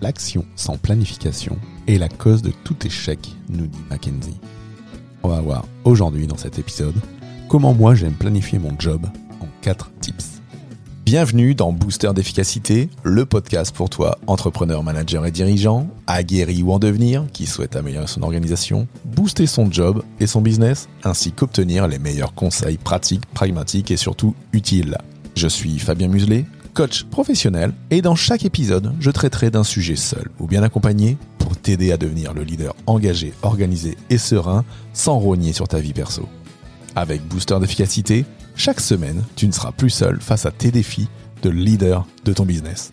L'action sans planification est la cause de tout échec, nous dit Mackenzie. On va voir aujourd'hui dans cet épisode comment moi j'aime planifier mon job en 4 tips. Bienvenue dans Booster d'efficacité, le podcast pour toi, entrepreneur, manager et dirigeant, aguerri ou en devenir, qui souhaite améliorer son organisation, booster son job et son business, ainsi qu'obtenir les meilleurs conseils pratiques, pragmatiques et surtout utiles. Je suis Fabien Muselet, coach professionnel, et dans chaque épisode, je traiterai d'un sujet seul ou bien accompagné pour t'aider à devenir le leader engagé, organisé et serein sans rogner sur ta vie perso. Avec Booster d'efficacité, chaque semaine, tu ne seras plus seul face à tes défis de leader de ton business.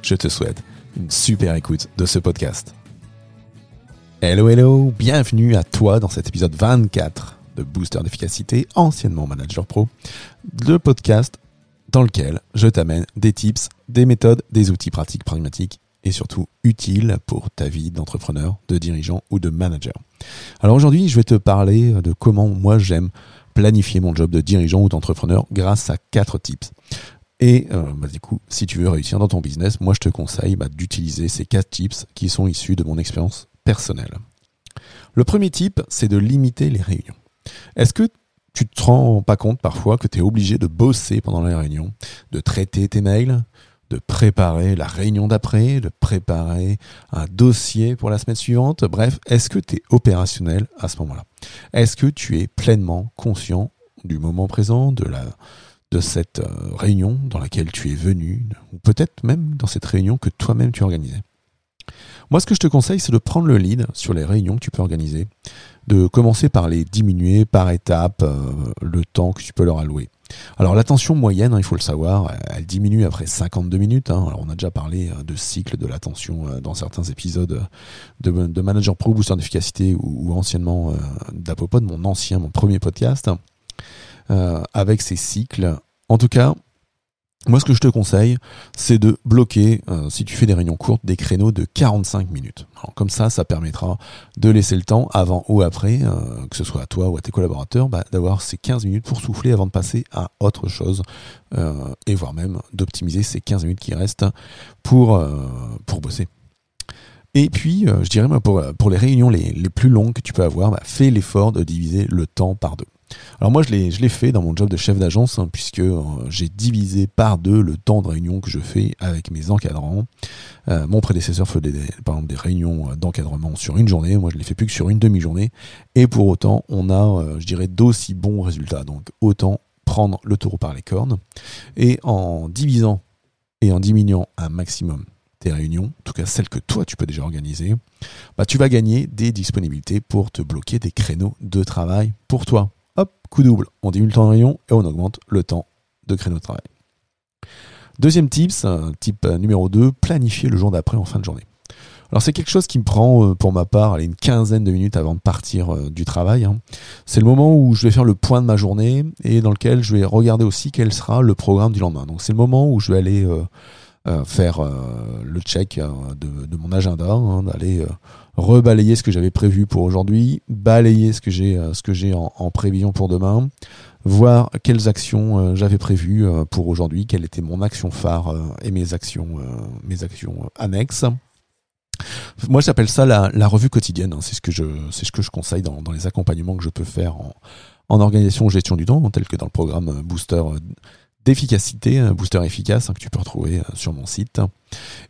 Je te souhaite une super écoute de ce podcast. Hello hello, bienvenue à toi dans cet épisode 24 de Booster d'efficacité, anciennement Manager Pro, le podcast dans lequel je t'amène des tips, des méthodes, des outils pratiques, pragmatiques et surtout utiles pour ta vie d'entrepreneur, de dirigeant ou de manager. Alors aujourd'hui, je vais te parler de comment moi j'aime planifier mon job de dirigeant ou d'entrepreneur grâce à quatre tips. Et euh, bah, du coup, si tu veux réussir dans ton business, moi je te conseille bah, d'utiliser ces quatre tips qui sont issus de mon expérience personnelle. Le premier tip, c'est de limiter les réunions. Est-ce que tu te rends pas compte parfois que tu es obligé de bosser pendant les réunions, de traiter tes mails, de préparer la réunion d'après, de préparer un dossier pour la semaine suivante. Bref, est-ce que tu es opérationnel à ce moment-là? Est-ce que tu es pleinement conscient du moment présent, de la de cette euh, réunion dans laquelle tu es venu, ou peut-être même dans cette réunion que toi-même tu as organisée moi, ce que je te conseille, c'est de prendre le lead sur les réunions que tu peux organiser, de commencer par les diminuer par étapes euh, le temps que tu peux leur allouer. Alors l'attention moyenne, hein, il faut le savoir, elle diminue après 52 minutes. Hein. Alors on a déjà parlé euh, de cycle de l'attention euh, dans certains épisodes de, de Manager Pro Booster d'efficacité ou, anciennement d'Apopod, mon ancien, mon premier podcast, avec ces cycles. En tout cas, moi, ce que je te conseille, c'est de bloquer, euh, si tu fais des réunions courtes, des créneaux de 45 minutes. comme ça, ça permettra de laisser le temps, avant ou après, euh, que ce soit à toi ou à tes collaborateurs, bah, d'avoir ces 15 minutes pour souffler avant de passer à autre chose, euh, et voire même d'optimiser ces 15 minutes qui restent pour, pour bosser. Et puis, je dirais, pour, pour les réunions les, les, plus longues que tu peux avoir, bah, fais l'effort de diviser le temps par deux. Alors moi, je l'ai, fait dans mon job de chef d'agence, hein, puisque euh, j'ai divisé par deux le temps de réunion que je fais avec mes encadrants. Euh, mon prédécesseur faisait des, par exemple des réunions euh, d'encadrement sur une journée, moi je les fais plus que sur une demi-journée, et pour autant, on a, je dirais, d'aussi bons résultats. Donc autant prendre le taureau par les cornes, et en divisant et en diminuant un maximum tes réunions, en tout cas celles que toi tu peux déjà organiser, bah, tu vas gagner des disponibilités pour te bloquer des créneaux de travail pour toi hop, coup double, on diminue le temps de réunion et on augmente le temps de créneau de travail. Deuxième tips, type numéro 2, planifier le jour d'après en fin de journée. Alors c'est quelque chose qui me prend euh, pour ma part une quinzaine de minutes avant de partir euh, du travail. Hein. C'est le moment où je vais faire le point de ma journée et dans lequel je vais regarder aussi quel sera le programme du lendemain. Donc c'est le moment où je vais aller euh, euh, faire euh, le check euh, de, mon agenda, hein, d'aller rebalayer ce que j'avais prévu pour aujourd'hui, balayer ce que j'ai ce que j'ai en, prévision pour demain, voir quelles actions j'avais prévues pour aujourd'hui, quelle était mon action phare et mes actions mes actions annexes. Moi, j'appelle ça la, revue quotidienne. Hein. C'est ce que je, c'est ce que je conseille dans, dans, les accompagnements que je peux faire en, en organisation gestion du temps, tel que dans le programme Booster d'efficacité, un booster efficace hein, que tu peux retrouver euh, sur mon site.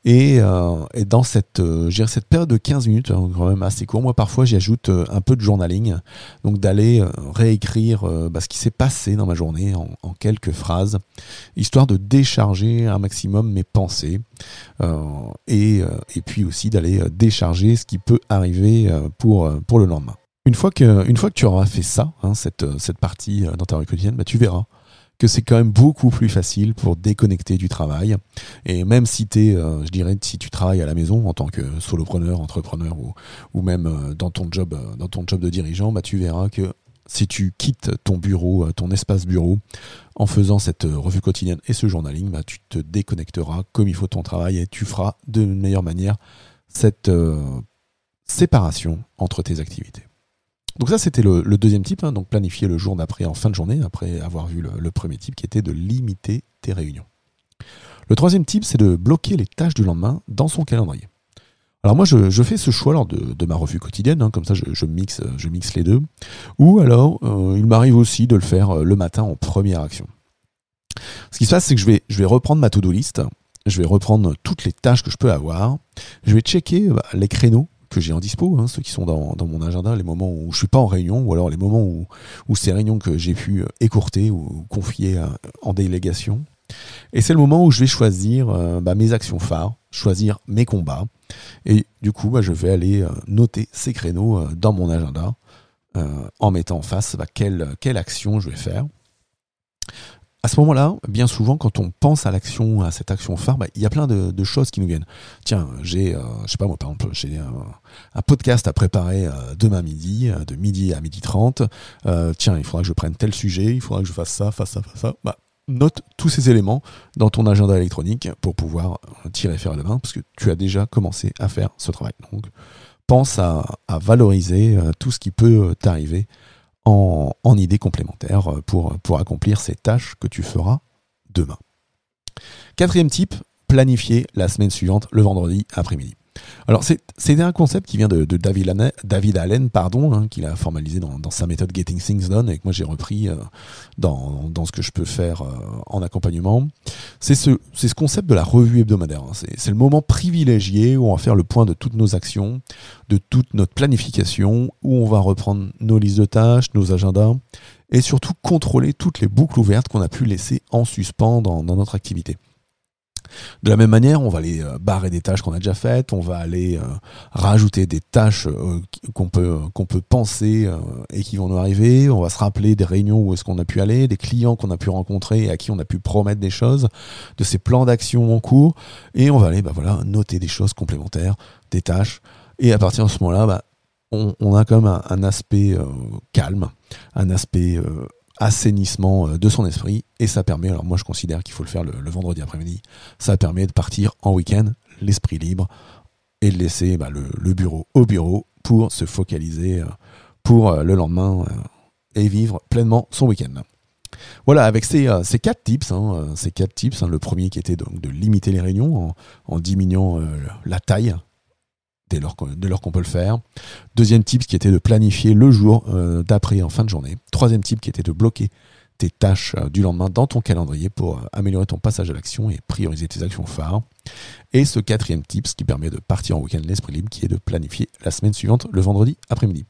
Et, euh, dans cette, euh, cette période de 15 minutes, hein, quand même assez court, moi parfois j'y ajoute un peu de journaling, donc d'aller réécrire bah, ce qui s'est passé dans ma journée en, quelques phrases, histoire de décharger un maximum mes pensées, et, puis aussi d'aller décharger ce qui peut arriver pour, le lendemain. Une fois que, une fois que tu auras fait ça, hein, cette, cette partie dans ta rue quotidienne, bah, tu verras que c'est quand même beaucoup plus facile pour déconnecter du travail. Et même si tu euh, je dirais, si tu travailles à la maison en tant que solopreneur, entrepreneur ou, même euh, dans ton job, euh, dans ton job de dirigeant, bah, tu verras que si tu quittes ton bureau, ton espace bureau, en faisant cette revue quotidienne et ce journaling, bah, tu te déconnecteras comme il faut ton travail et tu feras de meilleure manière cette séparation entre tes activités. Donc ça, c'était le, deuxième type, hein, donc planifier le jour d'après en fin de journée, après avoir vu le, premier type qui était de limiter tes réunions. Le troisième type, c'est de bloquer les tâches du lendemain dans son calendrier. Alors moi, je, fais ce choix lors de, ma revue quotidienne, hein, comme ça je, mixe, les deux. Ou alors, euh, il m'arrive aussi de le faire euh, le matin en première action. Ce qui se passe, c'est que je vais, je vais reprendre ma to-do list, je vais reprendre toutes les tâches que je peux avoir, je vais checker bah, les créneaux que j'ai en dispo, hein, ceux qui sont dans, mon agenda, les moments où je suis pas en réunion, ou alors les moments où, ces réunions que j'ai pu euh, écourter ou confier euh, en délégation. Et c'est le moment où je vais choisir euh, bah, mes actions phares, choisir mes combats. Et du coup, bah, je vais aller noter ces créneaux dans mon agenda en mettant en face bah, quelle, quelle action je vais faire à ce moment-là, bien souvent, quand on pense à l'action, à cette action phare, bah, il y a plein de, choses qui nous viennent. Tiens, j'ai, euh, je sais pas moi, par exemple, j'ai un, podcast à préparer euh, demain midi, euh, de midi à midi 30. tiens, il faudra que je prenne tel sujet, il faudra que je fasse ça, fasse ça, fasse ça. Bah, note tous ces éléments dans ton agenda électronique pour pouvoir tirer faire le main, parce que tu as déjà commencé à faire ce travail. Donc, pense à valoriser tout ce qui peut t'arriver en, idées complémentaires pour, pour accomplir ces tâches que tu feras demain. Quatrième type, planifier la semaine suivante le vendredi après-midi. Alors c'est un concept qui vient de, David, Allen, David Allen pardon, hein, qu'il a formalisé dans, sa méthode Getting Things Done et que moi j'ai repris euh, dans, ce que je peux faire euh, en accompagnement. C'est ce, ce concept de la revue hebdomadaire. Hein. C'est le moment privilégié où on va faire le point de toutes nos actions, de toute notre planification, où on va reprendre nos listes de tâches, nos agendas et surtout contrôler toutes les boucles ouvertes qu'on a pu laisser en suspens dans notre activité. De la même manière, on va aller euh, barrer des tâches qu'on a déjà faites, on va aller euh, rajouter des tâches euh, qu'on peut, penser et qui vont nous arriver, on va se rappeler des réunions où est-ce qu'on a pu aller, des clients qu'on a pu rencontrer et à qui on a pu promettre des choses, de ces plans d'action en cours, et on va aller bah voilà, noter des choses complémentaires, des tâches, et à partir de ce moment-là, bah, on, a comme un, un aspect calme, un aspect assainissement euh, de son esprit et ça permet, alors moi je considère qu'il faut le faire le, vendredi après-midi, ça permet de partir en week-end, l'esprit libre et de laisser bah, le, bureau au bureau pour se focaliser euh, pour euh, le lendemain et vivre pleinement son week-end. Voilà, avec ces, ces quatre tips, hein, ces quatre tips, hein, le premier qui était donc de limiter les réunions en, diminuant la taille dès lors qu'on peut le faire. Deuxième type qui était de planifier le jour euh, d'après en fin de journée. Troisième type qui était de bloquer tes tâches euh, du lendemain dans ton calendrier pour euh, améliorer ton passage à l'action et prioriser tes actions phares. Et ce quatrième type, qui permet de partir en week-end l'esprit libre, qui est de planifier la semaine suivante le vendredi après-midi.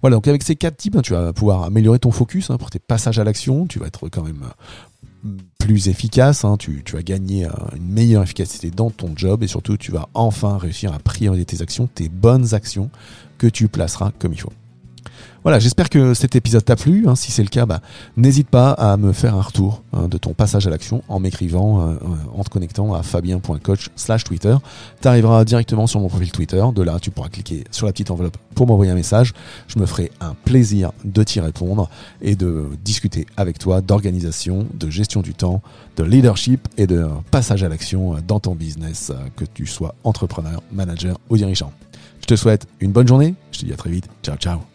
Voilà, donc avec ces quatre types, hein, tu vas pouvoir améliorer ton focus hein, pour tes passages à l'action. Tu vas être quand même plus efficace, hein. tu, tu, vas gagner euh, une meilleure efficacité dans ton job et surtout tu vas enfin réussir à prioriser tes actions, tes bonnes actions que tu placeras comme il faut. Voilà, j'espère que cet épisode t'a plu. Hein. Si c'est le cas, bah, n'hésite pas à me faire un retour hein, de ton passage à l'action en m'écrivant, euh, euh, en te connectant à fabien.coach slash Twitter. Tu arriveras directement sur mon profil Twitter. De là, tu pourras cliquer sur la petite enveloppe pour m'envoyer un message. Je me ferai un plaisir de t'y répondre et de discuter avec toi d'organisation, de gestion du temps, de leadership et de passage à l'action dans ton business, euh, que tu sois entrepreneur, manager ou dirigeant. Je te souhaite une bonne journée. Je te dis à très vite. Ciao, ciao.